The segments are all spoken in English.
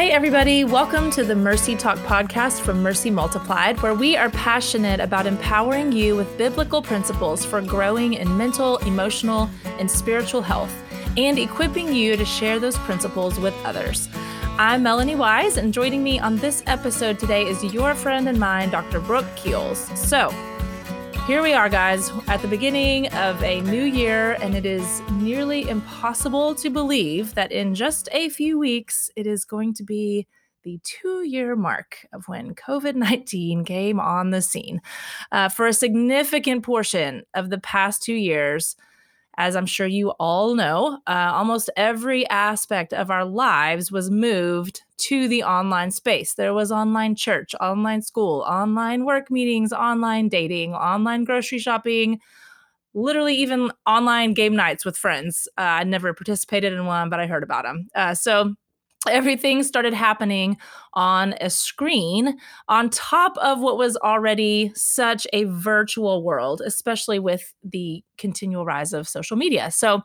Hey, everybody, welcome to the Mercy Talk podcast from Mercy Multiplied, where we are passionate about empowering you with biblical principles for growing in mental, emotional, and spiritual health, and equipping you to share those principles with others. I'm Melanie Wise, and joining me on this episode today is your friend and mine, Dr. Brooke Keels. So, here we are, guys, at the beginning of a new year, and it is nearly impossible to believe that in just a few weeks, it is going to be the two year mark of when COVID 19 came on the scene. Uh, for a significant portion of the past two years, as I'm sure you all know, uh, almost every aspect of our lives was moved to the online space. There was online church, online school, online work meetings, online dating, online grocery shopping, literally even online game nights with friends. Uh, I never participated in one, but I heard about them. Uh, so everything started happening on a screen on top of what was already such a virtual world, especially with the continual rise of social media. So,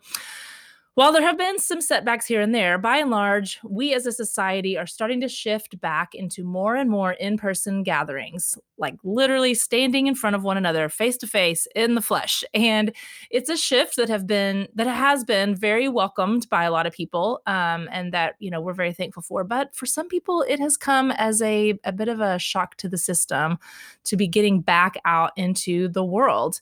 while there have been some setbacks here and there, by and large, we as a society are starting to shift back into more and more in person gatherings, like literally standing in front of one another face to face in the flesh. And it's a shift that have been that has been very welcomed by a lot of people, um, and that you know we're very thankful for. But for some people, it has come as a a bit of a shock to the system to be getting back out into the world.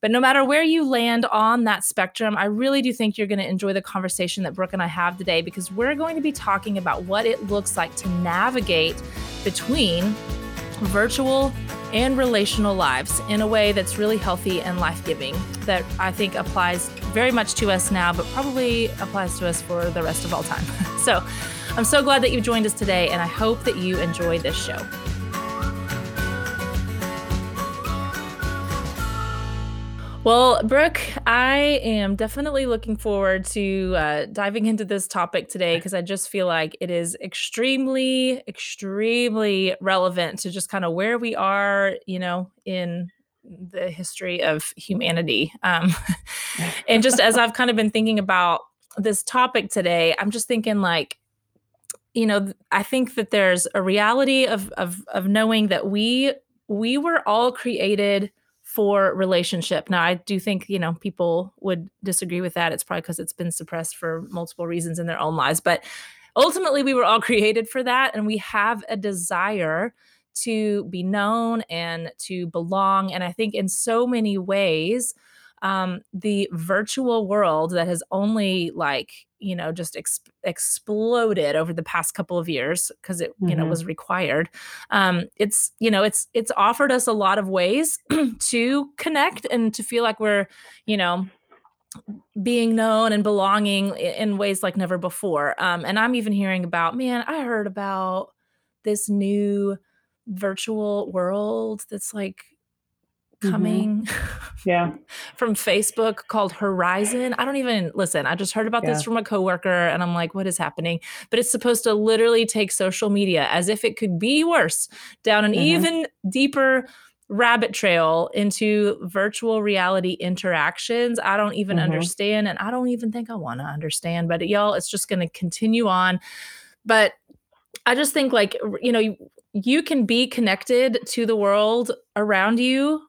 But no matter where you land on that spectrum, I really do think you're going to enjoy the conversation that Brooke and I have today because we're going to be talking about what it looks like to navigate between virtual and relational lives in a way that's really healthy and life giving, that I think applies very much to us now, but probably applies to us for the rest of all time. so I'm so glad that you joined us today, and I hope that you enjoy this show. Well, Brooke, I am definitely looking forward to uh, diving into this topic today because I just feel like it is extremely, extremely relevant to just kind of where we are, you know, in the history of humanity. Um, and just as I've kind of been thinking about this topic today, I'm just thinking like, you know, I think that there's a reality of of of knowing that we we were all created for relationship. Now, I do think, you know, people would disagree with that. It's probably because it's been suppressed for multiple reasons in their own lives. But ultimately, we were all created for that. And we have a desire to be known and to belong. And I think in so many ways, um, the virtual world that has only like you know just ex- exploded over the past couple of years because it mm-hmm. you know mm-hmm. was required um, it's you know it's it's offered us a lot of ways to connect and to feel like we're you know being known and belonging in ways like never before um, and i'm even hearing about man i heard about this new virtual world that's like. Coming mm-hmm. yeah from facebook called horizon i don't even listen i just heard about yeah. this from a coworker and i'm like what is happening but it's supposed to literally take social media as if it could be worse down an mm-hmm. even deeper rabbit trail into virtual reality interactions i don't even mm-hmm. understand and i don't even think i want to understand but y'all it's just going to continue on but i just think like you know you, you can be connected to the world around you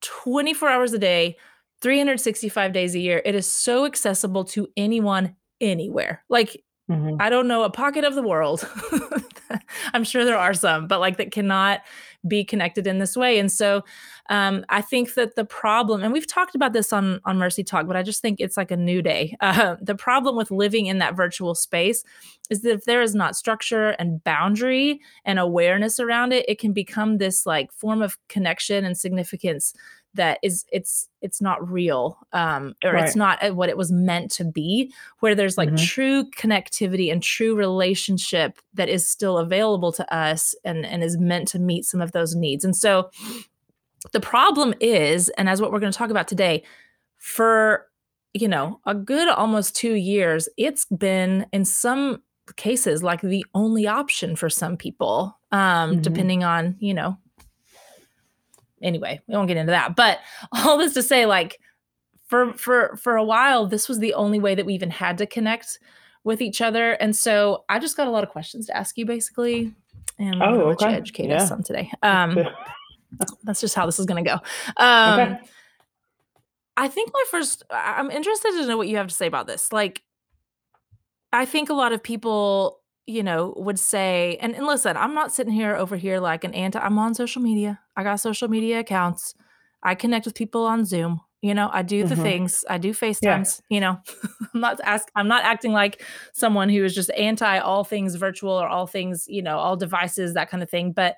24 hours a day, 365 days a year. It is so accessible to anyone anywhere. Like mm-hmm. I don't know a pocket of the world. I'm sure there are some, but like that cannot be connected in this way. And so um, I think that the problem, and we've talked about this on on Mercy Talk, but I just think it's like a new day. Uh, the problem with living in that virtual space is that if there is not structure and boundary and awareness around it, it can become this like form of connection and significance that is it's it's not real um or right. it's not uh, what it was meant to be where there's like mm-hmm. true connectivity and true relationship that is still available to us and and is meant to meet some of those needs and so the problem is and as what we're going to talk about today for you know a good almost 2 years it's been in some cases like the only option for some people um mm-hmm. depending on you know anyway, we won't get into that. But all this to say, like, for for for a while, this was the only way that we even had to connect with each other. And so I just got a lot of questions to ask you basically. And Oh, gonna let you educate Yeah. us on today. Um, that's just how this is going to go. Um, Okay. I think my first, I'm interested to know what you have to say about this. Like, I think a lot of people, you know, would say, and, and listen, I'm not sitting here over here like an anti, I'm on social media. I got social media accounts. I connect with people on Zoom. You know, I do the Mhm. things, I do FaceTimes, you know. I'm not ask I'm not acting like someone who is just anti all things virtual or all things, you know, all devices, that kind of thing. But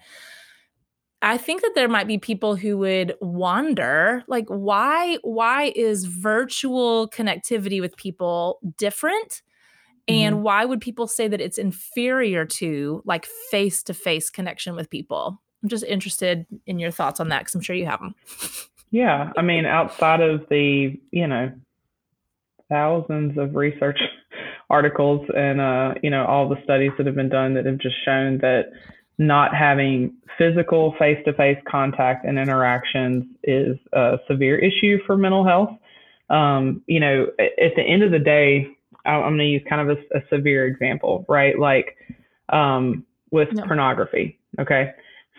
I think that there might be people who would wonder like why why is virtual connectivity with people different and why would people say that it's inferior to like face-to-face connection with people? I'm just interested in your thoughts on that cuz I'm sure you have them. Yeah, I mean, outside of the, you know, thousands of research articles and, uh, you know, all the studies that have been done that have just shown that not having physical face to face contact and interactions is a severe issue for mental health. Um, you know, at the end of the day, I'm going to use kind of a, a severe example, right? Like um, with Yeah. pornography. Okay.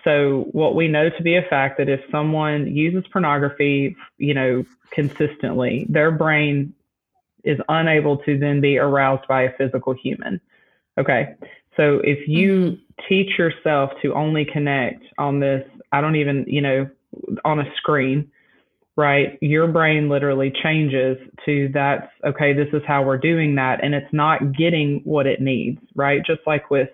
So what we know to be a fact that if someone uses pornography, you know, consistently, their brain is unable to then be aroused by a physical human. Okay. So if you teach yourself to only connect on this, I don't even, you know, on a screen, right? Your brain literally changes to that's okay, this is how we're doing that. And it's not getting what it needs, right? Just like with,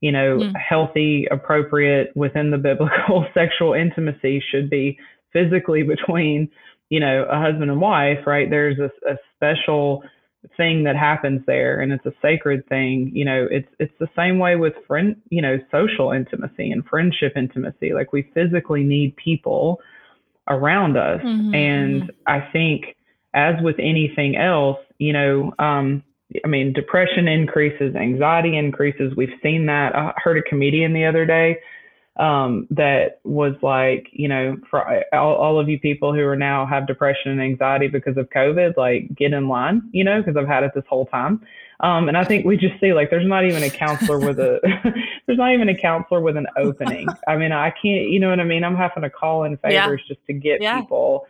you know, Mm. healthy, appropriate within the biblical sexual intimacy should be physically between, you know, a husband and wife, right? There's a, a special thing that happens there and it's a sacred thing you know it's it's the same way with friend you know social intimacy and friendship intimacy like we physically need people around us. Mhm, and i think as with anything else you know um i mean depression increases anxiety increases. We've seen that. I heard a comedian the other day um, that was like, you know, for all, all of you people who are now have depression and anxiety because of COVID, like get in line, you know, because I've had it this whole time. Um, and I think we just see like there's not even a counselor with a there's not even a counselor with an opening. I mean, I can't, you know what I mean? I'm having to call in Yeah. favors just to get Yeah. people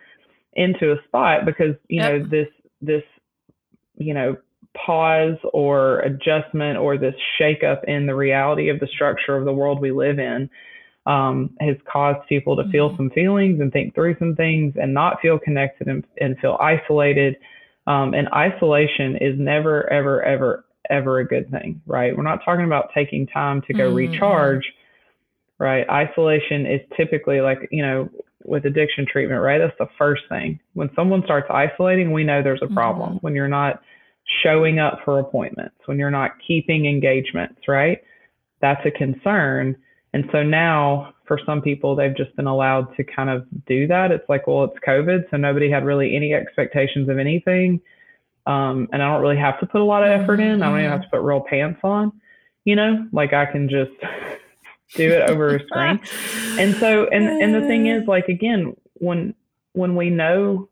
into a spot because you Yep. know this this you know pause or adjustment or this shakeup in the reality of the structure of the world we live in um, has caused people to feel Mhm. some feelings and think through some things and not feel connected and, and feel isolated. Um, and isolation is never, ever, ever, ever a good thing, right? We're not talking about taking time to go Mhm. recharge, right? Isolation is typically like, you know, with addiction treatment, right? That's the first thing. When someone starts isolating, we know there's a problem. When you're not showing up for appointments, when you're not keeping engagements, right? That's a concern. And so now for some people, they've just been allowed to kind of do that. It's like, well, it's COVID, so nobody had really any expectations of anything. Um, and I don't really have to put a lot of effort in. I don't even have to put real pants on, you know, like I can just do it over a screen. And so, and, and the thing is like, again, when, when we know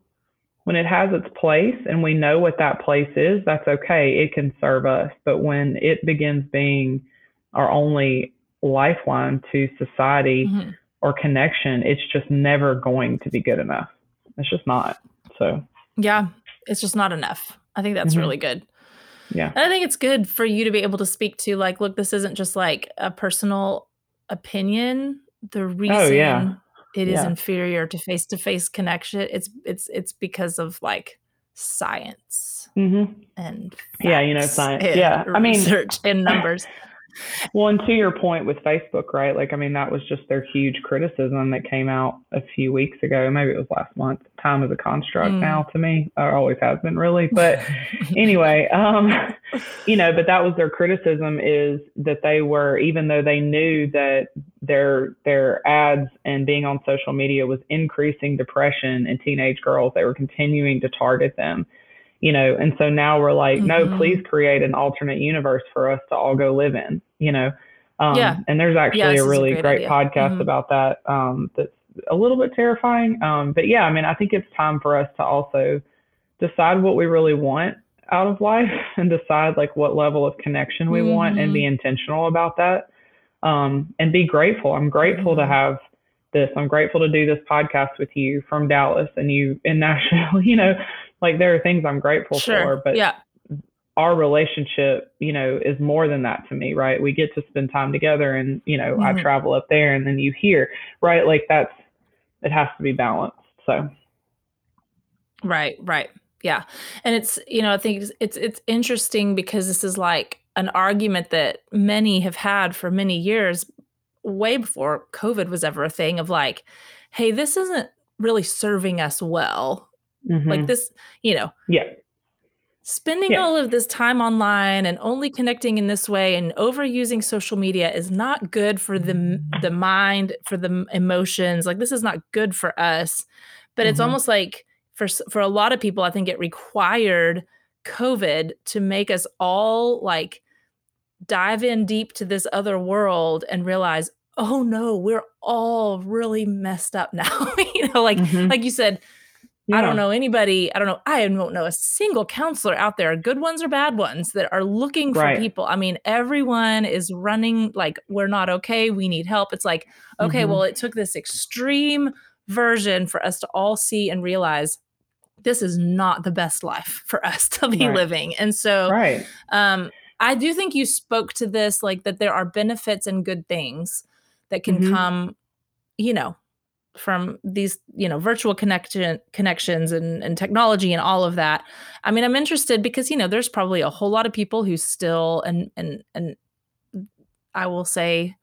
when it has its place and we know what that place is, that's okay. It can serve us. But when it begins being our only lifeline to society Mhm. or connection, it's just never going to be good enough. It's just not. So, Yeah, it's just not enough. I think that's Mhm. really good. yeah. And I think it's good for you to be able to speak to like, look, this isn't just like a personal opinion. The reason Oh, yeah. it is Yeah. inferior to face to face connection, it's it's it's because of like science hmm and Yeah, you know, science. Yeah, I mean- research and numbers. Well, and to your point with Facebook, right? Like, I mean, that was just their huge criticism that came out a few weeks ago. Maybe it was last month. Time is a construct Mm. now to me, or always has been, really. But anyway, um, you know, but that was their criticism is that they were, even though they knew that their their ads and being on social media was increasing depression in teenage girls, they were continuing to target them. You know, and so now we're like, no, Mhm. please create an alternate universe for us to all go live in. You know, um, Yeah. and there's actually is a a really great great, idea. podcast Mhm. about that um, that's a little bit terrifying. Um, but yeah, I mean, I think it's time for us to also decide what we really want out of life and decide like what level of connection we mm-hmm. want and be mm-hmm. intentional about that. Um, and be grateful. I'm grateful mm-hmm. to have this. I'm grateful to do this podcast with you from Dallas and you in Nashville. you know, like there are things I'm grateful sure. for, but yeah. our relationship, you know, is more than that to me, right? We get to spend time together and, you know, mm-hmm. I travel up there and then you here, right? Like that's, it has to be balanced. So. Right, right. Yeah. And it's, you know, I think it's, it's, it's interesting because this is like an argument that many have had for many years, way before COVID was ever a thing of like, hey, this isn't really serving us well. Mm-hmm. Like this, you know. Yeah. Spending yeah. all of this time online and only connecting in this way and overusing social media is not good for the the mind, for the emotions. Like this is not good for us. But mm-hmm. it's almost like for for a lot of people, I think it required COVID to make us all like dive in deep to this other world and realize, oh no, we're all really messed up now. you know, like mm-hmm. like you said, yeah. I don't know anybody, I don't know, I don't know a single counselor out there, good ones or bad ones, that are looking for right. people. I mean, everyone is running like we're not okay, we need help. It's like, okay, mm-hmm. well, it took this extreme version for us to all see and realize this is not the best life for us to be right. living. And so right. um I do think you spoke to this like that there are benefits and good things that can mm-hmm. come, you know, from these, you know, virtual connection connections and, and technology and all of that. I mean, I'm interested because, you know, there's probably a whole lot of people who still and and and I will say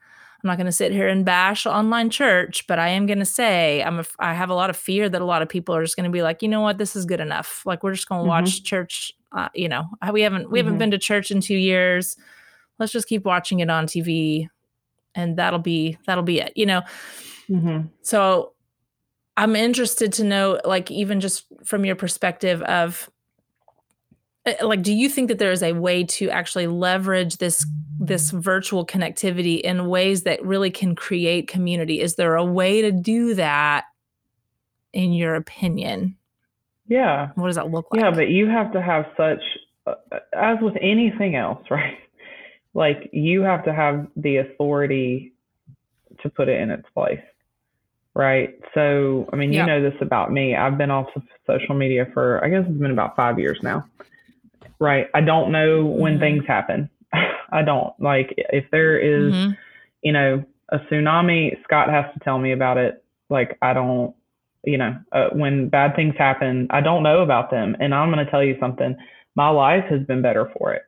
I'm not going to sit here and bash online church, but I am going to say I'm a, I have a lot of fear that a lot of people are just going to be like, you know what, this is good enough. Like we're just going to mm-hmm. watch church. Uh, you know, we haven't we mm-hmm. haven't been to church in two years. Let's just keep watching it on TV, and that'll be that'll be it. You know. Mm-hmm. So I'm interested to know, like, even just from your perspective of uh, like do you think that there is a way to actually leverage this this virtual connectivity in ways that really can create community? Is there a way to do that in your opinion? Yeah. What does that look like? yeah but you have to have such uh, as with anything else right? Like you have to have the authority to put it in its place right so i mean yeah. you know this about me i've been off of social media for i guess it's been about five years now right? I don't know when mm-hmm. things happen. I don't like if there is, mm-hmm. you know, a tsunami. Scott has to tell me about it. Like I don't, you know, uh, when bad things happen, I don't know about them. And I'm going to tell you something. My life has been better for it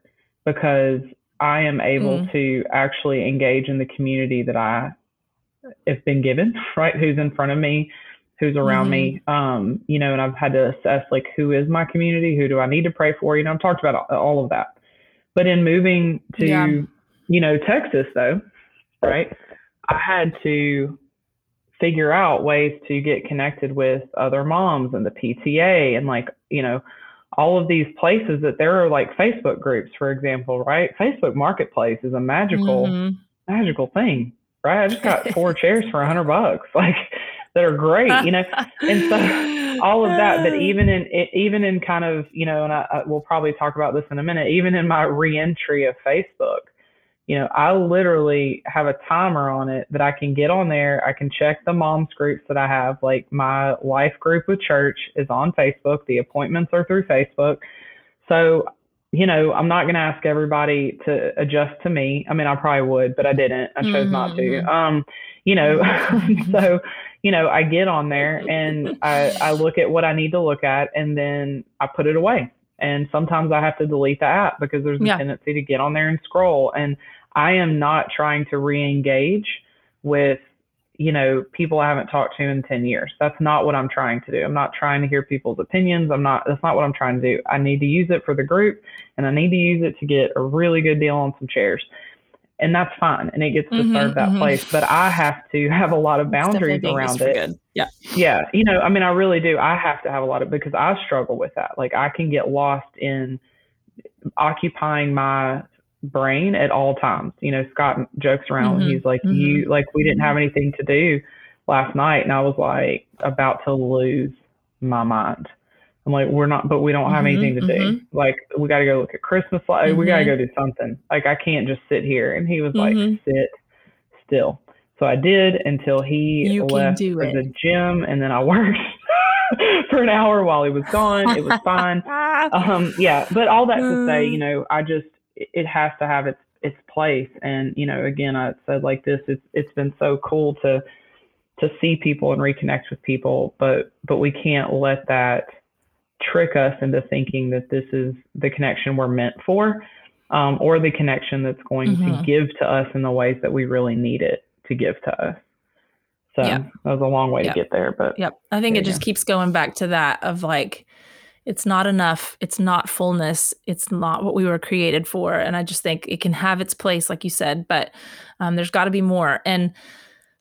because I am able mm-hmm. to actually engage in the community that I have been given, right? Who's in front of me, who's around mm-hmm. me. Um, you know, and I've had to assess like who is my community, who do I need to pray for. You know, I've talked about all of that. But in moving to, yeah. you know, Texas though, right? I had to figure out ways to get connected with other moms and the PTA and like, you know, all of these places that there are like Facebook groups, for example, right? Facebook Marketplace is a magical, mm-hmm. magical thing, right? I just got four chairs for a hundred bucks. Like that are great, you know. and so all of that, but even in even in kind of you know, and I, I, we'll probably talk about this in a minute. Even in my reentry of Facebook, you know, I literally have a timer on it that I can get on there. I can check the moms groups that I have. Like my life group with church is on Facebook. The appointments are through Facebook. So you know, I'm not going to ask everybody to adjust to me. I mean, I probably would, but I didn't. I chose mm-hmm. not to. Mm-hmm. Um, you know, so you know, I get on there and I, I look at what I need to look at and then I put it away. And sometimes I have to delete the app because there's a yeah. tendency to get on there and scroll. And I am not trying to re engage with, you know, people I haven't talked to in 10 years. That's not what I'm trying to do. I'm not trying to hear people's opinions. I'm not, that's not what I'm trying to do. I need to use it for the group and I need to use it to get a really good deal on some chairs and that's fine and it gets to mm-hmm, serve that mm-hmm. place but i have to have a lot of boundaries around it good. yeah yeah you know i mean i really do i have to have a lot of because i struggle with that like i can get lost in occupying my brain at all times you know scott jokes around mm-hmm, he's like you mm-hmm. like we didn't have anything to do last night and i was like about to lose my mind I'm like, we're not, but we don't have mm-hmm, anything to mm-hmm. do. Like, we got to go look at Christmas lights. Mm-hmm. We got to go do something. Like, I can't just sit here. And he was like, mm-hmm. sit still. So I did until he you left for it. the gym, and then I worked for an hour while he was gone. It was fine. um, yeah, but all that to say, you know, I just it has to have its its place. And you know, again, I said like this. It's it's been so cool to to see people and reconnect with people, but but we can't let that trick us into thinking that this is the connection we're meant for, um, or the connection that's going mm-hmm. to give to us in the ways that we really need it to give to us. So yep. that was a long way yep. to get there, but yep. I think it just go. keeps going back to that of like, it's not enough. It's not fullness. It's not what we were created for. And I just think it can have its place, like you said, but um, there's got to be more. And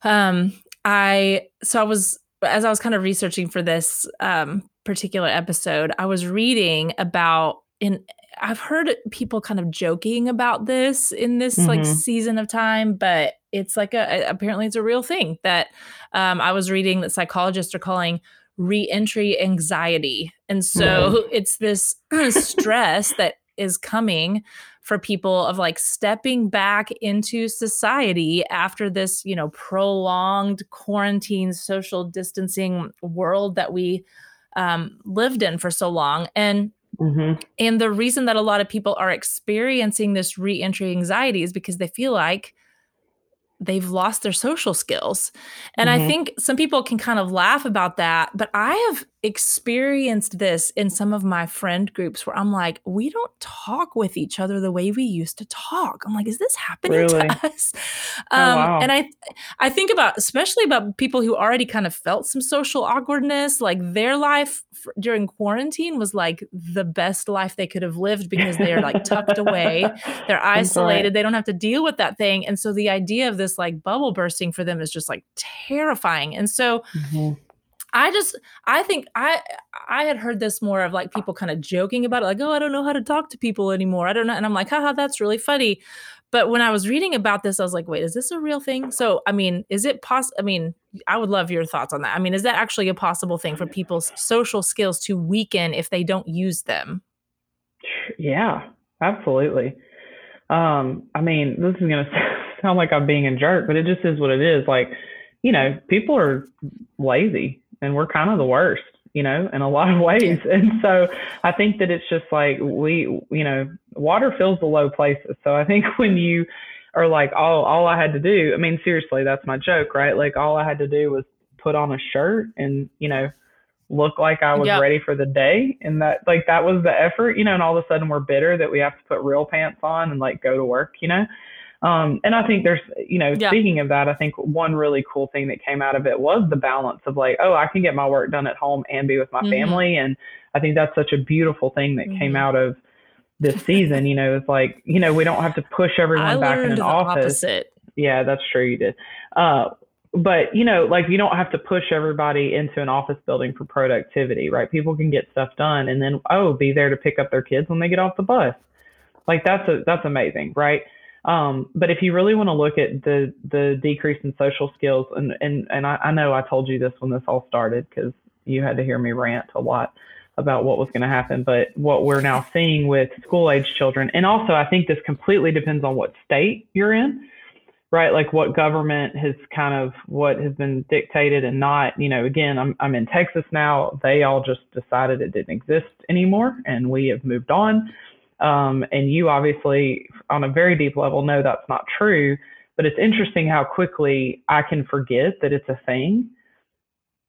um, I, so I was, as I was kind of researching for this um, particular episode, I was reading about in I've heard people kind of joking about this in this mm-hmm. like season of time, but it's like a apparently it's a real thing that um, I was reading that psychologists are calling reentry anxiety, and so it's this stress that is coming for people of like stepping back into society after this you know prolonged quarantine social distancing world that we um, lived in for so long. And Mm-hmm. And the reason that a lot of people are experiencing this reentry anxiety is because they feel like they've lost their social skills. And mm-hmm. I think some people can kind of laugh about that, but I have experienced this in some of my friend groups where I'm like, we don't talk with each other the way we used to talk. I'm like, is this happening really? to us? Oh, um, oh, wow. And I, I think about, especially about people who already kind of felt some social awkwardness, like their life f- during quarantine was like the best life they could have lived because they're like tucked away, they're isolated, they don't have to deal with that thing. And so the idea of this like bubble bursting for them is just like terrifying. And so, mm-hmm. I just I think I I had heard this more of like people kind of joking about it, like, oh, I don't know how to talk to people anymore. I don't know. And I'm like, haha, that's really funny. But when I was reading about this, I was like, wait, is this a real thing? So I mean, is it possible? I mean, I would love your thoughts on that. I mean, is that actually a possible thing for people's social skills to weaken if they don't use them? Yeah, absolutely. Um, I mean, this is gonna sound like I'm being a jerk, but it just is what it is. Like, you know, people are lazy and we're kind of the worst you know in a lot of ways. And so i think that it's just like we you know water fills the low places. So i think when you are like all all i had to do i mean seriously that's my joke right? Like all i had to do was put on a shirt and you know look like i was yep. ready for the day. And that like that was the effort you know and all of a sudden we're bitter that we have to put real pants on and like go to work you know um, and I think there's, you know, yeah. speaking of that, I think one really cool thing that came out of it was the balance of like, oh, I can get my work done at home and be with my mm-hmm. family. And I think that's such a beautiful thing that mm-hmm. came out of this season. You know, it's like, you know, we don't have to push everyone I back in an office. Opposite. Yeah, that's true. You did. Uh, but you know, like you don't have to push everybody into an office building for productivity, right? People can get stuff done and then oh, be there to pick up their kids when they get off the bus. Like that's a that's amazing, right? Um, but if you really want to look at the the decrease in social skills, and and and I, I know I told you this when this all started because you had to hear me rant a lot about what was going to happen. But what we're now seeing with school age children, and also I think this completely depends on what state you're in, right? Like what government has kind of what has been dictated and not. You know, again, I'm I'm in Texas now. They all just decided it didn't exist anymore, and we have moved on. Um, and you obviously, on a very deep level, know that's not true. But it's interesting how quickly I can forget that it's a thing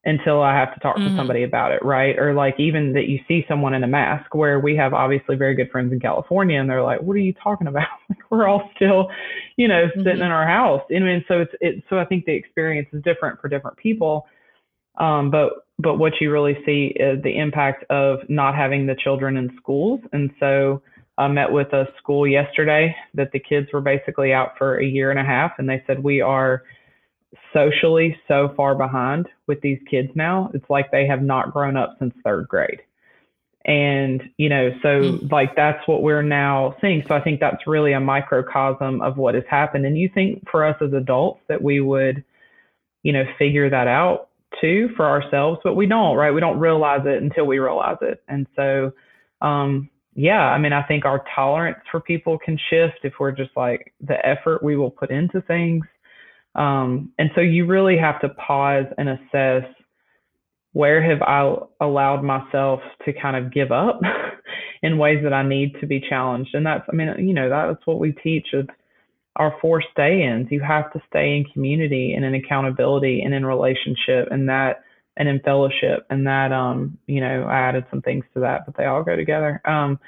until I have to talk mm-hmm. to somebody about it, right? Or like even that you see someone in a mask where we have obviously very good friends in California and they're like, what are you talking about? like we're all still, you know, sitting mm-hmm. in our house. And, and so it's, it, so I think the experience is different for different people. Um, but, but what you really see is the impact of not having the children in schools. And so, I met with a school yesterday that the kids were basically out for a year and a half, and they said we are socially so far behind with these kids now. It's like they have not grown up since third grade. And, you know, so mm. like that's what we're now seeing. So I think that's really a microcosm of what has happened. And you think for us as adults that we would, you know, figure that out too for ourselves, but we don't, right? We don't realize it until we realize it. And so, um, yeah, I mean, I think our tolerance for people can shift if we're just like the effort we will put into things. Um, and so you really have to pause and assess where have I allowed myself to kind of give up in ways that I need to be challenged. And that's, I mean, you know, that's what we teach is our four stay-ins. You have to stay in community and in accountability and in relationship and that and in fellowship and that um you know I added some things to that but they all go together um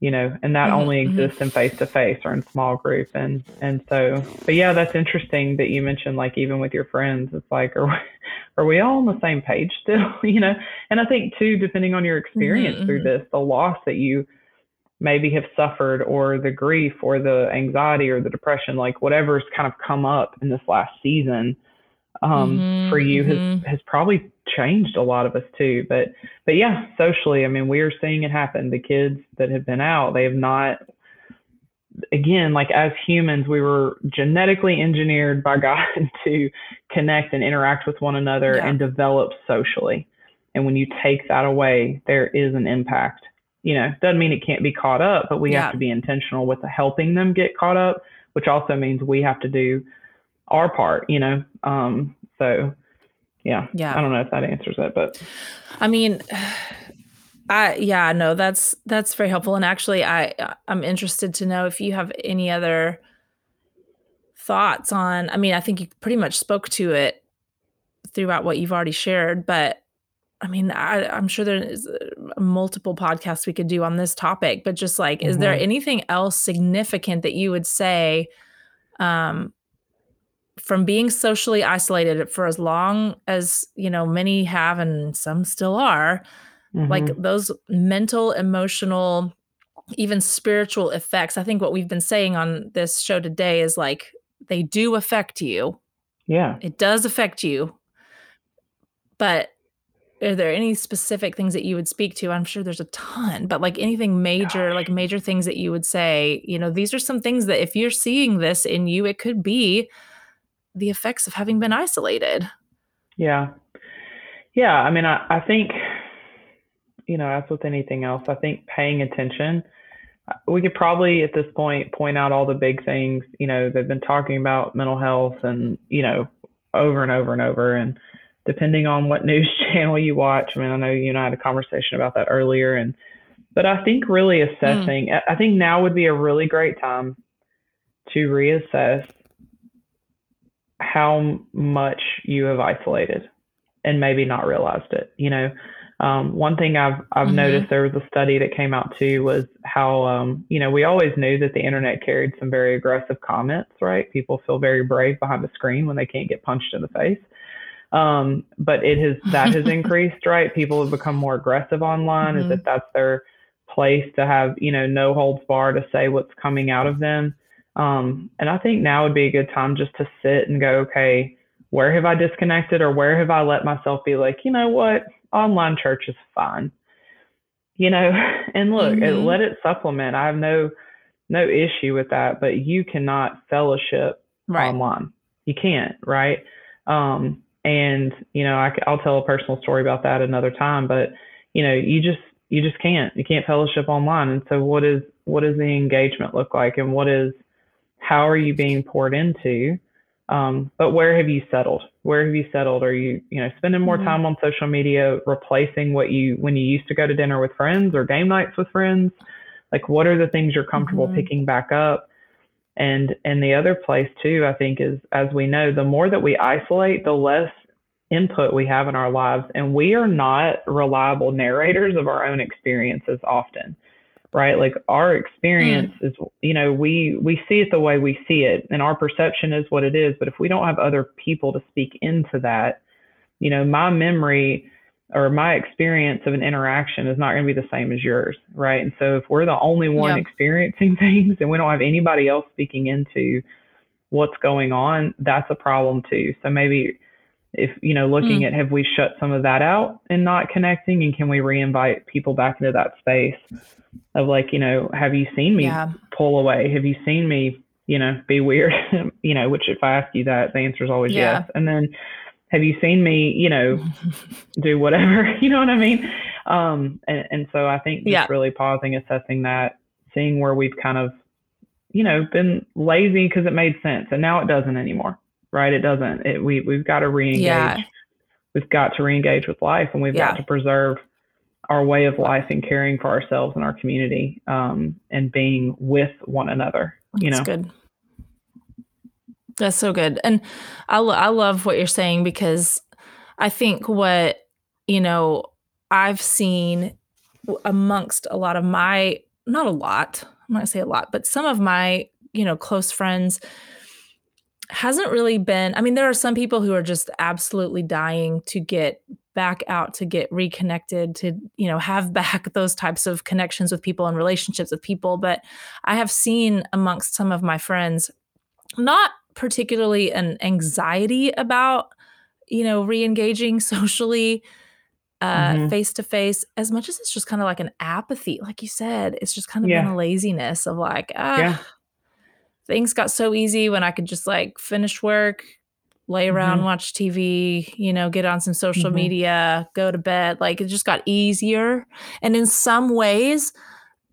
you know and that mm-hmm, only mm-hmm. exists in face to face or in small group and and so but yeah that's interesting that you mentioned like even with your friends it's like are we, are we all on the same page still you know and I think too depending on your experience mm-hmm, through mm-hmm. this the loss that you maybe have suffered or the grief or the anxiety or the depression like whatever's kind of come up in this last season um, mm-hmm, for you mm-hmm. has has probably changed a lot of us too. But but yeah, socially, I mean, we are seeing it happen. The kids that have been out, they have not. Again, like as humans, we were genetically engineered by God to connect and interact with one another yeah. and develop socially. And when you take that away, there is an impact. You know, doesn't mean it can't be caught up, but we yeah. have to be intentional with helping them get caught up, which also means we have to do our part, you know. Um, so yeah, yeah. I don't know if that answers it, but I mean, I yeah, no, that's that's very helpful. And actually, I I'm interested to know if you have any other thoughts on. I mean, I think you pretty much spoke to it throughout what you've already shared, but I mean, I, am sure there's uh, multiple podcasts we could do on this topic, but just like, mm-hmm. is there mm-hmm. anything else significant that you would say um, from being socially isolated for as long as you know many have and some still are mm-hmm. like those mental emotional even spiritual effects i think what we've been saying on this show today is like they do affect you. Yeah. It does affect you. But are there any specific things that you would speak to? I'm sure there's a ton but like anything major like major things that you would say you know these are some things that if you're seeing this in you it could be the effects of having been isolated. Yeah. Yeah. I mean, I, I think, you know, as with anything else, I think paying attention, uh, we could probably at this point point out all the big things, you know, they've been talking about mental health and, you know, over and over and over. And depending on what news channel you watch, I mean, I know you and I had a conversation about that earlier. And, but I think really assessing, mm. I think now would be a really great time to reassess how much you have isolated and maybe not realized it. You know, um, one thing I've I've mm-hmm. noticed there was a study that came out too was how um, you know we always knew that the internet carried some very aggressive comments, right? People feel very brave behind the screen when they can't get punched in the face. Um, but it has that has increased, right? People have become more aggressive online, mm-hmm. as if that's their place to have you know no holds bar to say what's coming out of them. Um, and I think now would be a good time just to sit and go, okay, where have I disconnected or where have I let myself be like, you know what, online church is fine, you know, and look, mm-hmm. it, let it supplement. I have no no issue with that, but you cannot fellowship right. online. You can't, right? Um, and you know, I, I'll tell a personal story about that another time, but you know, you just you just can't you can't fellowship online. And so, what is what does the engagement look like, and what is how are you being poured into? Um, but where have you settled? Where have you settled? Are you, you know, spending more mm-hmm. time on social media, replacing what you when you used to go to dinner with friends or game nights with friends? Like, what are the things you're comfortable mm-hmm. picking back up? And and the other place too, I think, is as we know, the more that we isolate, the less input we have in our lives, and we are not reliable narrators of our own experiences often right like our experience mm. is you know we we see it the way we see it and our perception is what it is but if we don't have other people to speak into that you know my memory or my experience of an interaction is not going to be the same as yours right and so if we're the only one yeah. experiencing things and we don't have anybody else speaking into what's going on that's a problem too so maybe if you know looking mm. at have we shut some of that out and not connecting and can we reinvite people back into that space of like you know have you seen me yeah. pull away have you seen me you know be weird you know which if i ask you that the answer is always yeah. yes and then have you seen me, you know, do whatever? You know what I mean? Um, and, and so I think just Yeah. really pausing, assessing that, seeing where we've kind of, you know, been lazy because it made sense, and now it doesn't anymore, right? It doesn't. It, we we've got to reengage. Yeah. We've got to reengage with life, and we've Yeah. got to preserve our way of life and caring for ourselves and our community, um, and being with one another. You That's know. good. That's so good. And I, lo- I love what you're saying because I think what, you know, I've seen amongst a lot of my, not a lot, I'm not gonna say a lot, but some of my, you know, close friends hasn't really been, I mean, there are some people who are just absolutely dying to get back out, to get reconnected, to, you know, have back those types of connections with people and relationships with people. But I have seen amongst some of my friends not particularly an anxiety about you know re-engaging socially uh Mhm. face to face as much as it's just kind of like an apathy like you said it's just kind of been Yeah. a laziness of like ah Yeah. Things got so easy when i could just like finish work lay around Mhm. watch tv you know get on some social Mhm. media go to bed like it just got easier and in some ways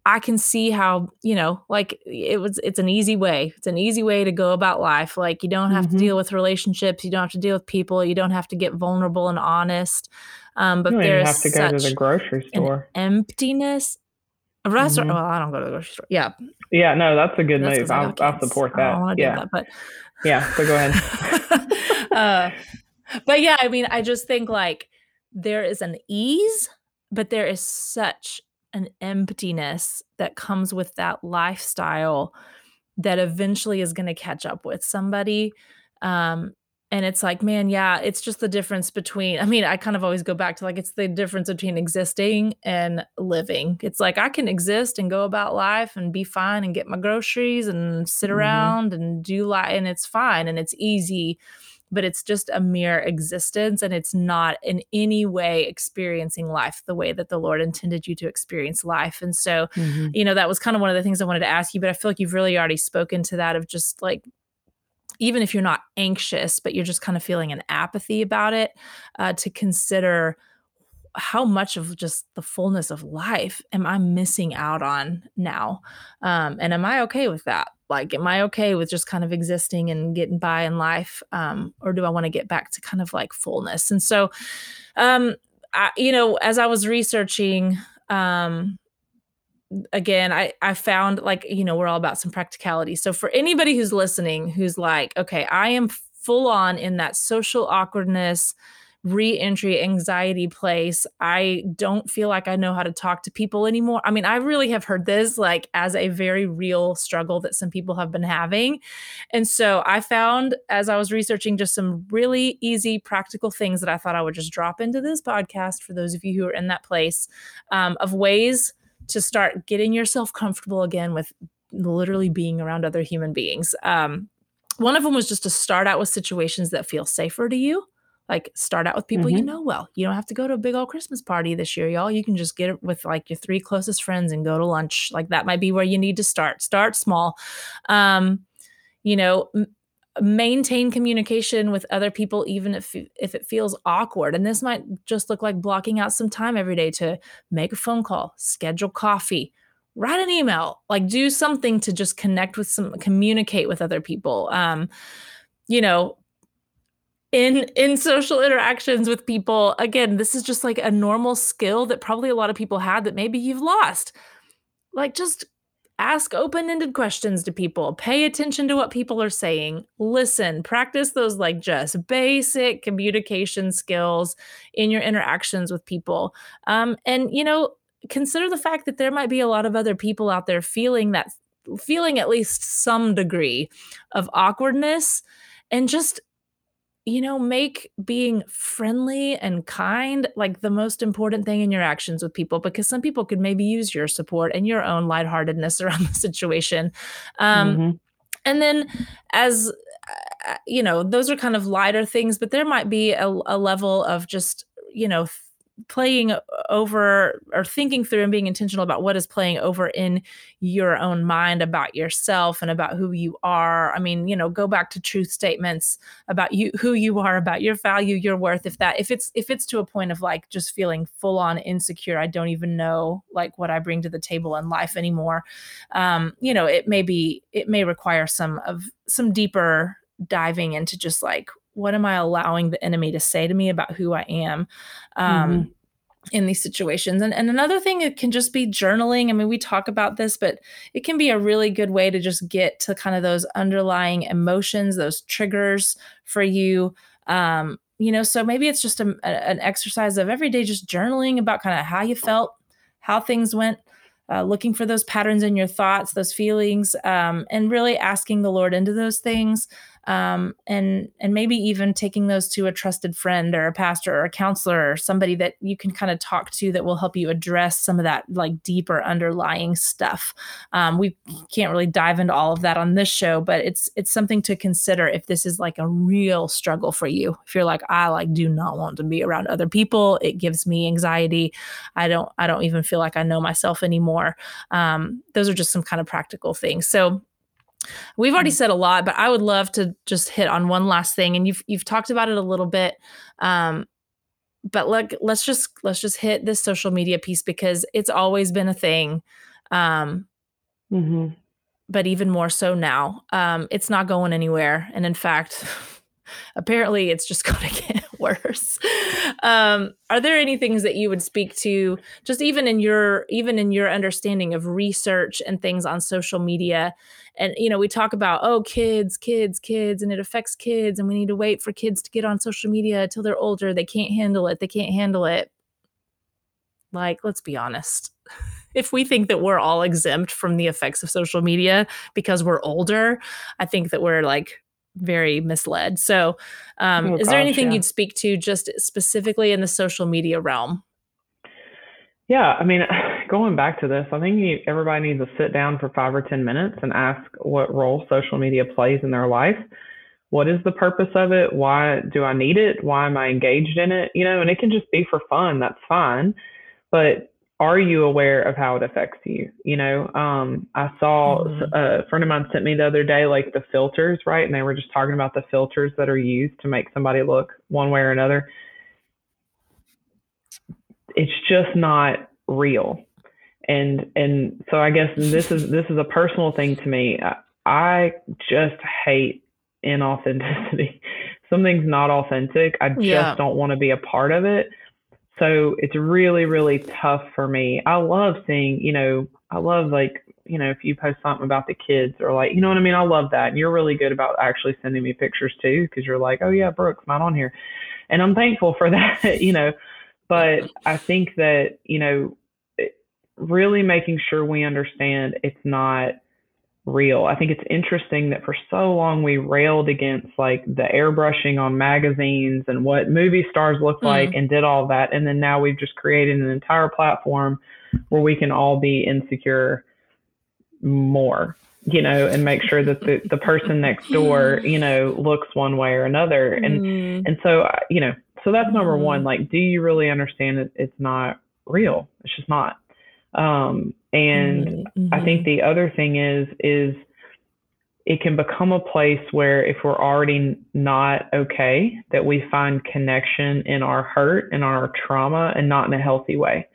I can see how, you know, like it was it's an easy way. It's an easy way to go about life. Like you don't have to Mhm. deal with relationships, you don't have to deal with people, you don't have to get vulnerable and honest. Um, but you there's have to go to the grocery an store. emptiness. A restaurant. Mhm. Well, I don't go to the grocery store. Yeah, Yeah, no, that's a good that's move. I'll, I'll support that. Yeah, that, but yeah. So go ahead. uh, but yeah, I mean, I just think like there is an ease, but there is such an emptiness that comes with that lifestyle that eventually is going to catch up with somebody. Um, and it's like, man, yeah, it's just the difference between, I mean, I kind of always go back to like, it's the difference between existing and living. It's like I can exist and go about life and be fine and get my groceries and sit Mhm. around and do life, and it's fine and it's easy but it's just a mere existence and it's not in any way experiencing life the way that the Lord intended you to experience life. And so, Mhm. you know, that was kind of one of the things I wanted to ask you, but I feel like you've really already spoken to that of just like, even if you're not anxious, but you're just kind of feeling an apathy about it, uh, to consider how much of just the fullness of life am I missing out on now? Um, and am I okay with that? Like, am I okay with just kind of existing and getting by in life? Um, or do I want to get back to kind of like fullness? And so, um, I, you know, as I was researching, um, again, I, I found like, you know, we're all about some practicality. So for anybody who's listening, who's like, okay, I am full on in that social awkwardness, re-entry anxiety place. I don't feel like i know how to talk to people anymore. I mean i really have heard this like as a very real struggle that some people have been having. And so i found as i was researching just some really easy practical things that i thought i would just drop into this podcast for those of you who are in that place um, of ways to start getting yourself comfortable again with literally being around other human beings um, one of them was just to start out with situations that feel safer to you like start out with people you Mhm. know well. You don't have to go to a big old Christmas party this year, y'all. You can just get it with like your three closest friends and go to lunch. Like that might be where you need to start. Start small. Um, you know, m- maintain communication with other people even if if it feels awkward. And this might just look like blocking out some time every day to make a phone call, schedule coffee, write an email, like do something to just connect with some communicate with other people. Um, you know, in in social interactions with people again this is just like a normal skill that probably a lot of people had that maybe you've lost like just ask open-ended questions to people pay attention to what people are saying listen practice those like just basic communication skills in your interactions with people. Um, and you know consider the fact that there might be a lot of other people out there feeling that feeling at least some degree of awkwardness and just you know, make being friendly and kind like the most important thing in your actions with people because some people could maybe use your support and your own lightheartedness around the situation. Um, Mhm. and then, as uh, you know, those are kind of lighter things, but there might be a, a level of just, you know, playing over or thinking through and being intentional about what is playing over in your own mind about yourself and about who you are. I mean you know go back to truth statements about you who you are about your value your worth. If that if it's if it's to a point of like just feeling full on insecure i don't even know like what i bring to the table in life anymore. Um you know it may be it may require some of some deeper diving into just like what am I allowing the enemy to say to me about who I am? Um, mm-hmm. In these situations. And, and another thing, it can just be journaling. I mean, we talk about this, but it can be a really good way to just get to kind of those underlying emotions, those triggers for you. Um, you know, so maybe it's just a, an exercise of every day just journaling about kind of how you felt, how things went, uh, looking for those patterns in your thoughts, those feelings, um, and really asking the Lord into those things um, and and maybe even taking those to a trusted friend or a pastor or a counselor or somebody that you can kind of talk to that will help you address some of that like deeper underlying stuff. Um, we can't really dive into all of that on this show, but it's it's something to consider if this is like a real struggle for you. If you're like I like do not want to be around other people, it gives me anxiety. I don't I don't even feel like I know myself anymore. Um, those are just some kind of practical things. So We've already mm. said a lot, but I would love to just hit on one last thing, and you've you've talked about it a little bit. Um, but look, let's just let's just hit this social media piece because it's always been a thing. Um, mm-hmm. But even more so now, um, it's not going anywhere, and in fact, apparently, it's just going to get worse. Um, are there any things that you would speak to, just even in your even in your understanding of research and things on social media? And you know, we talk about oh, kids, kids, kids, and it affects kids, and we need to wait for kids to get on social media until they're older. They can't handle it. They can't handle it. Like, let's be honest. if we think that we're all exempt from the effects of social media because we're older, I think that we're like very misled. So, um, oh, is gosh, there anything yeah. you'd speak to just specifically in the social media realm? Yeah, I mean, going back to this, I think you, everybody needs to sit down for five or 10 minutes and ask what role social media plays in their life. What is the purpose of it? Why do I need it? Why am I engaged in it? You know, and it can just be for fun. That's fine. But are you aware of how it affects you? You know, um, I saw mm-hmm. a friend of mine sent me the other day like the filters, right? And they were just talking about the filters that are used to make somebody look one way or another. It's just not real. And and so I guess this is this is a personal thing to me. I, I just hate inauthenticity. Something's not authentic. I just yeah. don't want to be a part of it so it's really, really tough for me. I love seeing, you know, I love like, you know, if you post something about the kids or like, you know what I mean? I love that. And you're really good about actually sending me pictures too, because you're like, oh yeah, Brooke's not on here. And I'm thankful for that, you know. But I think that, you know, really making sure we understand it's not real. I think it's interesting that for so long we railed against like the airbrushing on magazines and what movie stars look mm. like and did all that. And then now we've just created an entire platform where we can all be insecure more, you know, and make sure that the, the person next door, you know, looks one way or another. And, mm. and so, uh, you know, so that's number mm. one. Like, do you really understand that it's not real? It's just not. Um, and mm-hmm. I think the other thing is is it can become a place where if we're already not okay, that we find connection in our hurt and our trauma and not in a healthy way.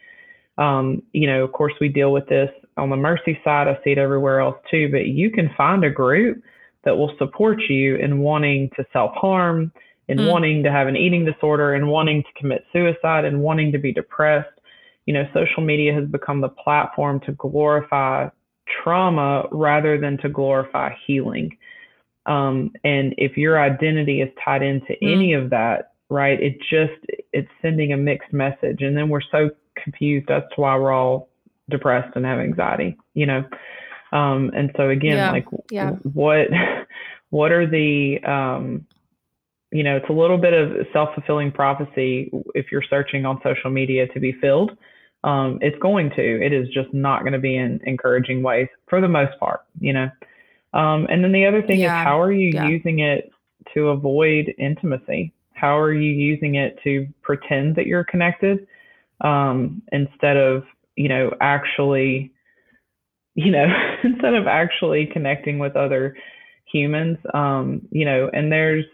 Um, you know, of course, we deal with this on the mercy side. I see it everywhere else too, but you can find a group that will support you in wanting to self harm, in mm. wanting to have an eating disorder, and wanting to commit suicide, and wanting to be depressed you know, social media has become the platform to glorify trauma rather than to glorify healing. Um, and if your identity is tied into mm. any of that, right, it just it's sending a mixed message, and then we're so confused as to why we're all depressed and have anxiety, you know. Um, and so again, yeah. like yeah. what what are the um, you know, it's a little bit of self fulfilling prophecy if you're searching on social media to be filled um, it's going to. It is just not going to be in encouraging ways for the most part, you know. Um, and then the other thing yeah. is, how are you yeah. using it to avoid intimacy? How are you using it to pretend that you're connected? um, instead of you know actually you know instead of actually connecting with other humans um, you know and there's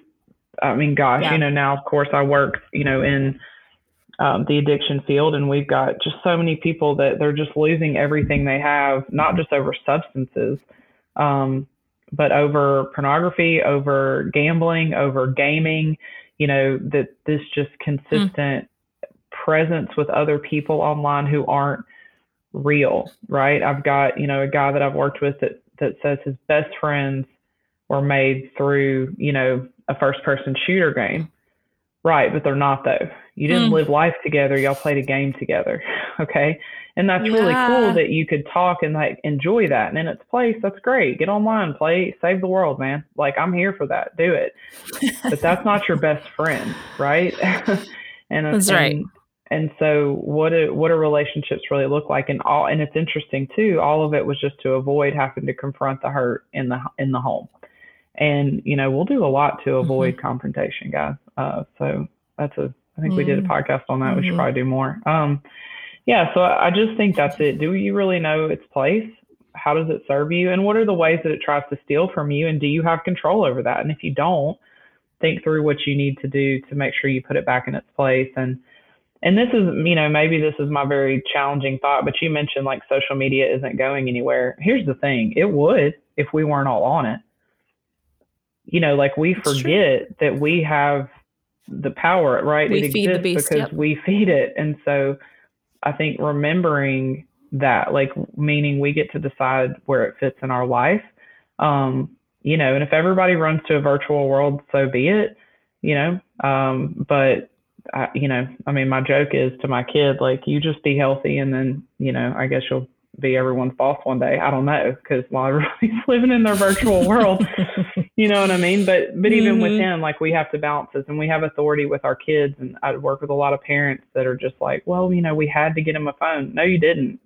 i mean gosh yeah. you know now of course i work you know in um, the addiction field and we've got just so many people that they're just losing everything they have not just over substances um, but over pornography over gambling over gaming you know that this just consistent mm. presence with other people online who aren't real right i've got you know a guy that i've worked with that that says his best friends were made through you know a first person shooter game. Right but they're not though. You didn't mm. live life together. Y'all played a game together okay? And that's yeah. really cool that you could talk and like enjoy that. And in its place that's great. Get online play save the world man. Like i'm here for that. Do it. But that's not your best friend right? And that's and, right and so what do, what do relationships really look like? And all and it's interesting too. All of it was just to avoid having to confront the hurt in the in the home and you know we'll do a lot to avoid mm-hmm. confrontation guys uh, so that's a i think mm-hmm. we did a mm-hmm. podcast on that mm-hmm. we should mm-hmm. probably do more um, yeah so i just think that's it do you really know its place how does it serve you and what are the ways that it tries to steal from you and do you have control over that and if you don't think through what you need to do to make sure you put it back in its place and and this is you know maybe this is my very challenging thought but you mentioned like social media isn't going anywhere here's the thing it would if we weren't all on it you know like we forget that we have the power right we it feed exists the beast, because yep. we feed it and so i think remembering that like meaning we get to decide where it fits in our life um you know and if everybody runs to a virtual world so be it you know um but I, you know, I mean, my joke is to my kid, like, you just be healthy and then, you know, I guess you'll be everyone's boss one day. I don't know because while everybody's living in their virtual world, you know what I mean? But, but even mm-hmm. with him, like, we have to balance this and we have authority with our kids. And I work with a lot of parents that are just like, well, you know, we had to get him a phone. No, you didn't.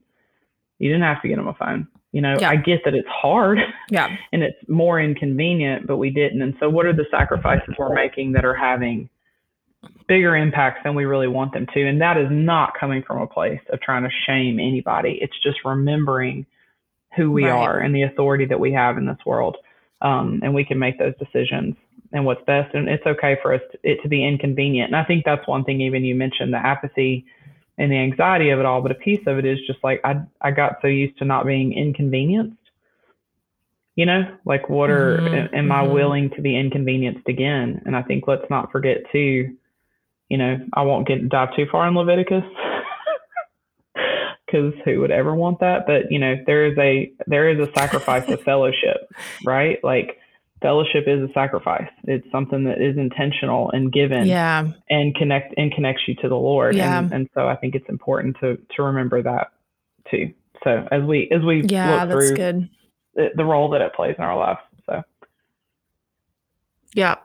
You didn't have to get him a phone. You know, yeah. I get that it's hard. Yeah. and it's more inconvenient, but we didn't. And so, what are the sacrifices we're making that are having bigger impacts than we really want them to. And that is not coming from a place of trying to shame anybody. It's just remembering who we right. are and the authority that we have in this world. Um, and we can make those decisions and what's best. And it's okay for us to, it to be inconvenient. And I think that's one thing, even you mentioned the apathy and the anxiety of it all. But a piece of it is just like I, I got so used to not being inconvenienced. You know, like what are, mm-hmm. am, am mm-hmm. I willing to be inconvenienced again? And I think let's not forget too, you know, I won't get dive too far in Leviticus because who would ever want that? But you know, there is a there is a sacrifice of fellowship, right? Like fellowship is a sacrifice. It's something that is intentional and given, yeah, and connect and connects you to the Lord. Yeah. And, and so I think it's important to to remember that too. So as we as we yeah, look that's through good. The, the role that it plays in our lives. So yeah,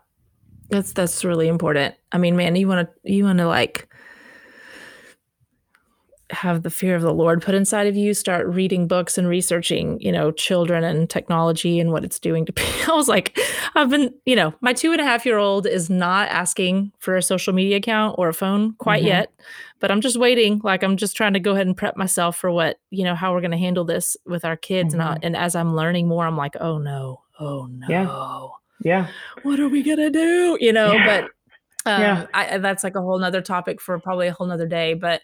that's that's really important. I mean, man, you want to you want to like have the fear of the Lord put inside of you, start reading books and researching, you know, children and technology and what it's doing to people. I was like, I've been, you know, my two and a half year old is not asking for a social media account or a phone quite mm-hmm. yet, but I'm just waiting. Like, I'm just trying to go ahead and prep myself for what, you know, how we're going to handle this with our kids. Mm-hmm. And, I, and as I'm learning more, I'm like, oh no, oh no. Yeah yeah what are we gonna do you know yeah. but um, yeah I, that's like a whole nother topic for probably a whole nother day but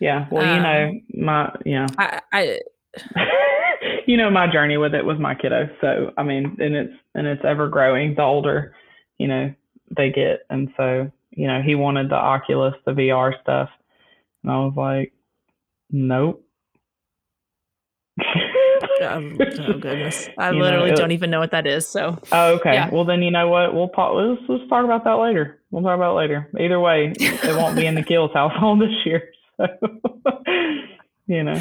yeah well um, you know um, my yeah i, I you know my journey with it was my kiddo so i mean and it's and it's ever growing the older you know they get and so you know he wanted the oculus the vr stuff and i was like nope um, oh goodness, I literally know, don't even know what that is. So. Oh, okay. Yeah. Well, then you know what? We'll let's, let's talk about that later. We'll talk about later. Either way, it won't be in the Kills household this year. So, you know.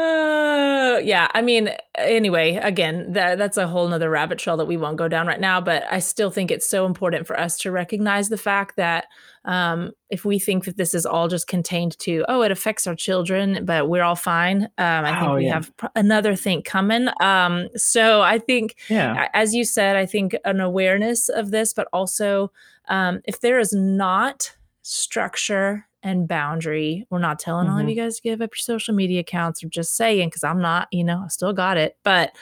Uh, yeah. I mean, anyway, again, that that's a whole nother rabbit trail that we won't go down right now. But I still think it's so important for us to recognize the fact that um, if we think that this is all just contained to, oh, it affects our children, but we're all fine. Um, I think oh, we yeah. have pr- another thing coming. Um, so I think, yeah. as you said, I think an awareness of this, but also um, if there is not structure and boundary. We're not telling all of Mhm. you guys to give up your social media accounts or just saying, because I'm not, you know, I still got it. But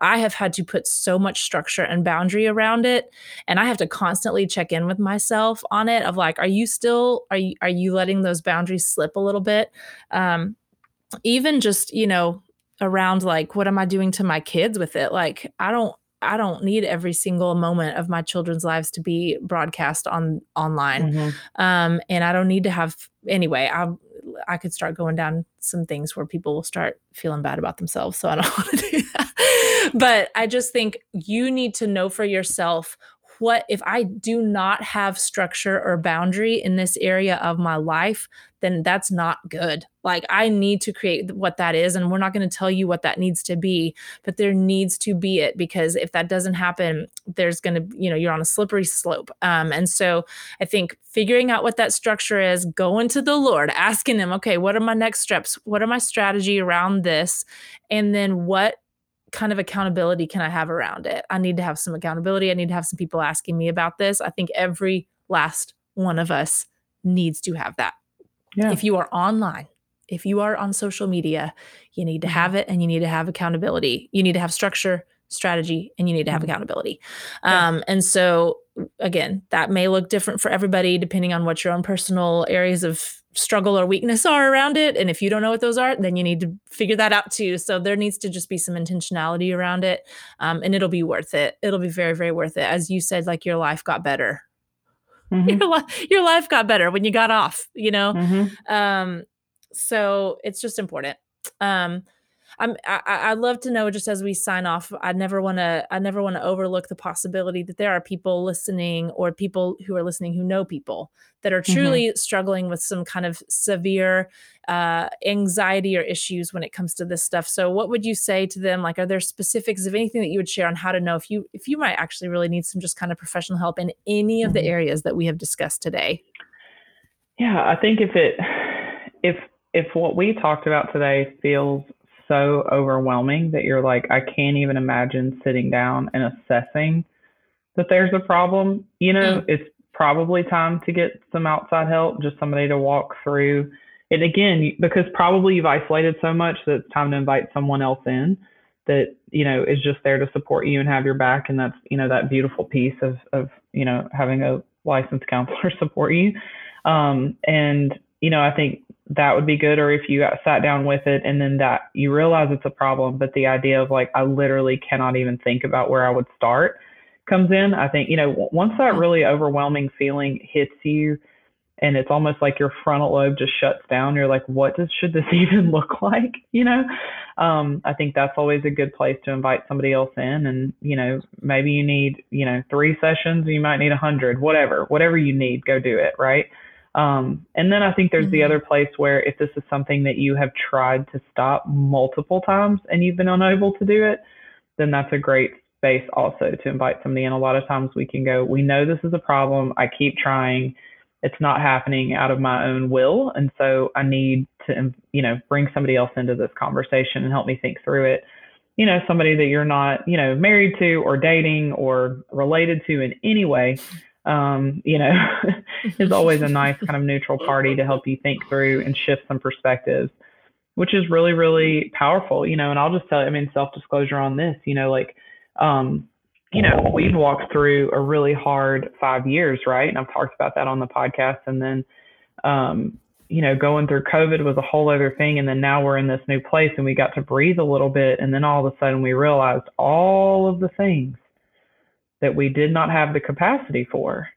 I have had to put so much structure and boundary around it. And I have to constantly check in with myself on it of like, are you still, are you, are you letting those boundaries slip a little bit? Um, even just, you know, around like, what am I doing to my kids with it? Like, I don't, I don't need every single moment of my children's lives to be broadcast on online. Mhm. Um, and I don't need to have anyway. I I could start going down some things where people will start feeling bad about themselves. So I don't want to do that. But I just think you need to know for yourself what if I do not have structure or boundary in this area of my life, then that's not good. Like I need to create what that is. And we're not going to tell you what that needs to be, but there needs to be it because if that doesn't happen, there's going to, you know, you're on a slippery slope. Um, and so I think figuring out what that structure is, going to the Lord, asking Him, okay, what are my next steps? What are my strategy around this? And then what kind of accountability can I have around it? I need to have some accountability. I need to have some people asking me about this. I think every last one of us needs to have that. Yeah. If you are online, if you are on social media, you need to have it and you need to have accountability. You need to have structure, strategy, and you need to have Mhm. accountability. Yeah. Um, and so, again, that may look different for everybody depending on what your own personal areas of struggle or weakness are around it. And if you don't know what those are, then you need to figure that out too. So there needs to just be some intentionality around it. Um, and it'll be worth it. It'll be very, very worth it. As you said, like your life got better. Mhm. Your, li- your life got better when you got off, you know? Mhm. um so it's just important um i'm I, i'd love to know just as we sign off i never want to i never want to overlook the possibility that there are people listening or people who are listening who know people that are Mhm. truly struggling with some kind of severe uh, anxiety or issues when it comes to this stuff so what would you say to them like are there specifics of anything that you would share on how to know if you if you might actually really need some just kind of professional help in any of the Mhm. areas that we have discussed today Yeah, I think if it if if what we talked about today feels so overwhelming that you're like, I can't even imagine sitting down and assessing that there's a problem, you know, Mm. it's probably time to get some outside help, just somebody to walk through it again, because probably you've isolated so much that it's time to invite someone else in that, you know, is just there to support you and have your back. And that's, you know, that beautiful piece of, of, you know, having a licensed counselor support you. Um, and, you know, I think that would be good. Or if you got sat down with it and then that you realize it's a problem, but the idea of like, I literally cannot even think about where I would start comes in. I think, you know, once that really overwhelming feeling hits you and it's almost like your frontal lobe just shuts down, you're like, what does, should this even look like? You know, um, I think that's always a good place to invite somebody else in. And, you know, maybe you need, you know, three sessions, you might need a hundred, whatever, whatever you need, go do it. Right. Um, and then I think there's the Mhm. other place where if this is something that you have tried to stop multiple times and you've been unable to do it, then that's a great space also to invite somebody in. A lot of times we can go, we know this is a problem. I keep trying. It's not happening out of my own will. And so I need to, you know, bring somebody else into this conversation and help me think through it. You know, somebody that you're not, you know, married to or dating or related to in any way, um, you know, is always a nice kind of neutral party to help you think through and shift some perspectives, which is really, really powerful, you know. And I'll just tell you, I mean, self disclosure on this, you know, like, um, you know, we've walked through a really hard five years, right? And I've talked about that on the podcast. And then, um, you know, going through COVID was a whole other thing. And then now we're in this new place and we got to breathe a little bit. And then all of a sudden we realized all of the things that we did not have the capacity for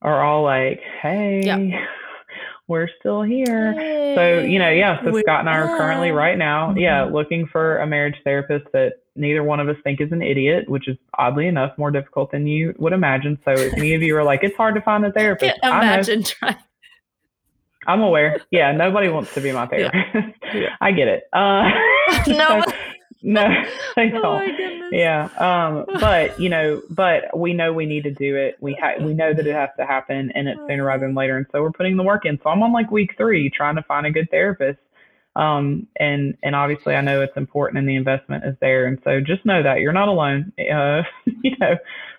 are all like, hey, Yeah. we're still here. So, you know, yeah, so Scott and I are currently right now, yeah, Mhm. looking for a marriage therapist that neither one of us think is an idiot, which is oddly enough more difficult than you would imagine. So if any of you are like, it's hard to find a therapist, I imagine trying. I'm aware. Yeah, nobody wants to be my Yeah. therapist. Yeah. I get it. Uh, No. so- no, Oh don't. my goodness. Yeah. Um, but you know, but we know we need to do it. We ha- we know that it has to happen and it's sooner rather than later. And so we're putting the work in. So I'm on like week three trying to find a good therapist. Um, and, and obviously I know it's important and the investment is there. And so just know that you're not alone, uh, you know,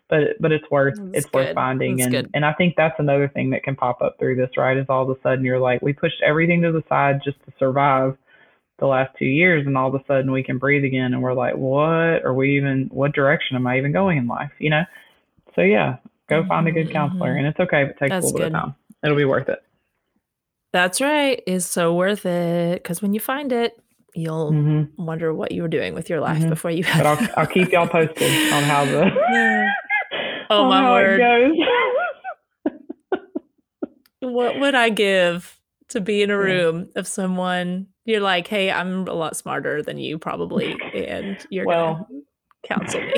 but but it's worth that's it's good. worth finding that's and good. and I think that's another thing that can pop up through this right is all of a sudden you're like we pushed everything to the side just to survive the last two years and all of a sudden we can breathe again and we're like what are we even what direction am I even going in life you know so yeah go mm-hmm, find a good counselor mm-hmm. and it's okay if it takes that's a little good. bit of time it'll be worth it that's right is so worth it because when you find it you'll mm-hmm. wonder what you were doing with your life mm-hmm. before you had. But I'll, I'll keep y'all posted on how the. oh my word! what would I give to be in a room of someone you're like, hey, I'm a lot smarter than you probably, and you're well, gonna counsel me.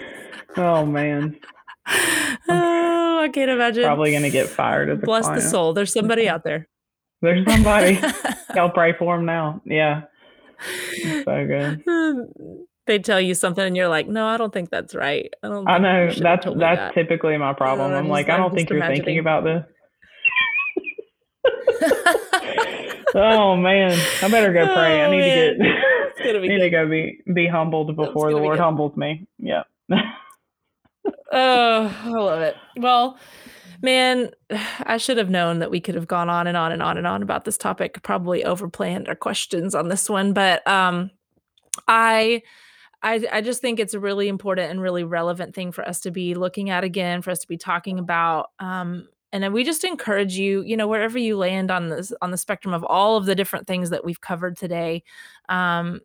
oh man. oh, I can't imagine. Probably gonna get fired. As Bless client. the soul. There's somebody out there. There's somebody. Y'all pray for him now. Yeah so good. They tell you something and you're like, no, I don't think that's right. I don't. I know that's that's that. typically my problem. I'm like, I don't think you're imagining. thinking about this. oh man, I better go pray. I need oh, to get. I need good. to go be be humbled before the Lord humbles me. Yeah. oh, I love it. Well, man, I should have known that we could have gone on and on and on and on about this topic. Probably overplanned our questions on this one, but um, I. I, I just think it's a really important and really relevant thing for us to be looking at again, for us to be talking about. Um, and we just encourage you, you know, wherever you land on this on the spectrum of all of the different things that we've covered today, um,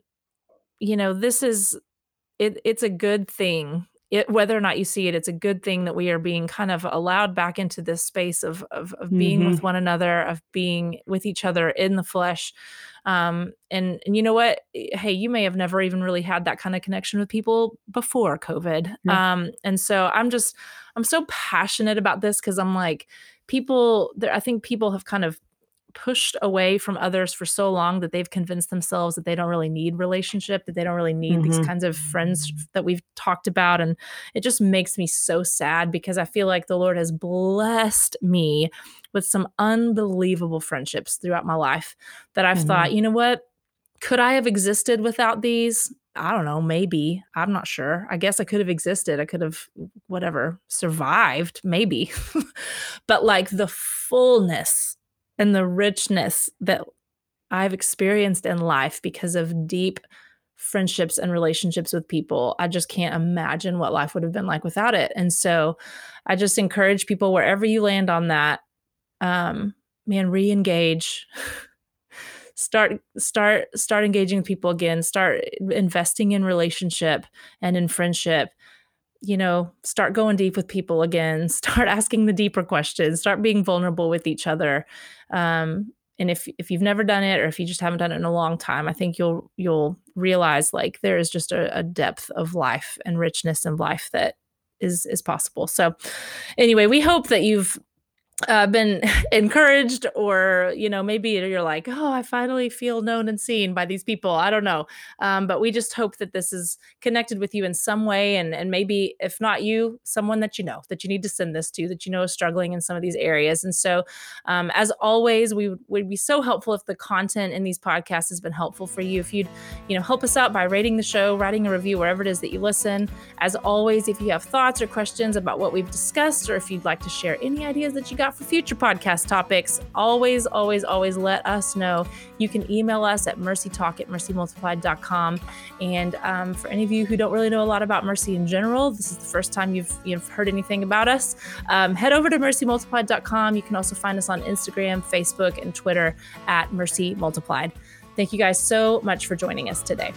you know, this is it, it's a good thing it, whether or not you see it, it's a good thing that we are being kind of allowed back into this space of of, of being mm-hmm. with one another, of being with each other in the flesh. Um, and and you know what? Hey, you may have never even really had that kind of connection with people before COVID. Yeah. Um, and so I'm just I'm so passionate about this because I'm like people. There, I think people have kind of pushed away from others for so long that they've convinced themselves that they don't really need relationship that they don't really need mm-hmm. these kinds of friends that we've talked about and it just makes me so sad because i feel like the lord has blessed me with some unbelievable friendships throughout my life that i've mm-hmm. thought you know what could i have existed without these I don't know, maybe. I'm not sure. I guess I could have existed. I could have, whatever, survived, maybe. but like the fullness and the richness that I've experienced in life because of deep friendships and relationships with people. I just can't imagine what life would have been like without it. And so I just encourage people wherever you land on that, um, man, re-engage. start start start engaging with people again start investing in relationship and in friendship you know, start going deep with people again, start asking the deeper questions, start being vulnerable with each other. Um, and if if you've never done it or if you just haven't done it in a long time, I think you'll you'll realize like there is just a, a depth of life and richness in life that is is possible. So anyway, we hope that you've uh, been encouraged or you know maybe you're like oh i finally feel known and seen by these people i don't know um, but we just hope that this is connected with you in some way and and maybe if not you someone that you know that you need to send this to that you know is struggling in some of these areas and so um, as always we would be so helpful if the content in these podcasts has been helpful for you if you'd you know help us out by rating the show writing a review wherever it is that you listen. As always if you have thoughts or questions about what we've discussed or if you'd like to share any ideas that you got for future podcast topics, always, always, always let us know. You can email us at mercytalk at mercymultiplied.com. And um, for any of you who don't really know a lot about Mercy in general, this is the first time you've, you've heard anything about us, um, head over to mercymultiplied.com. You can also find us on Instagram, Facebook, and Twitter at Mercy Multiplied. Thank you guys so much for joining us today.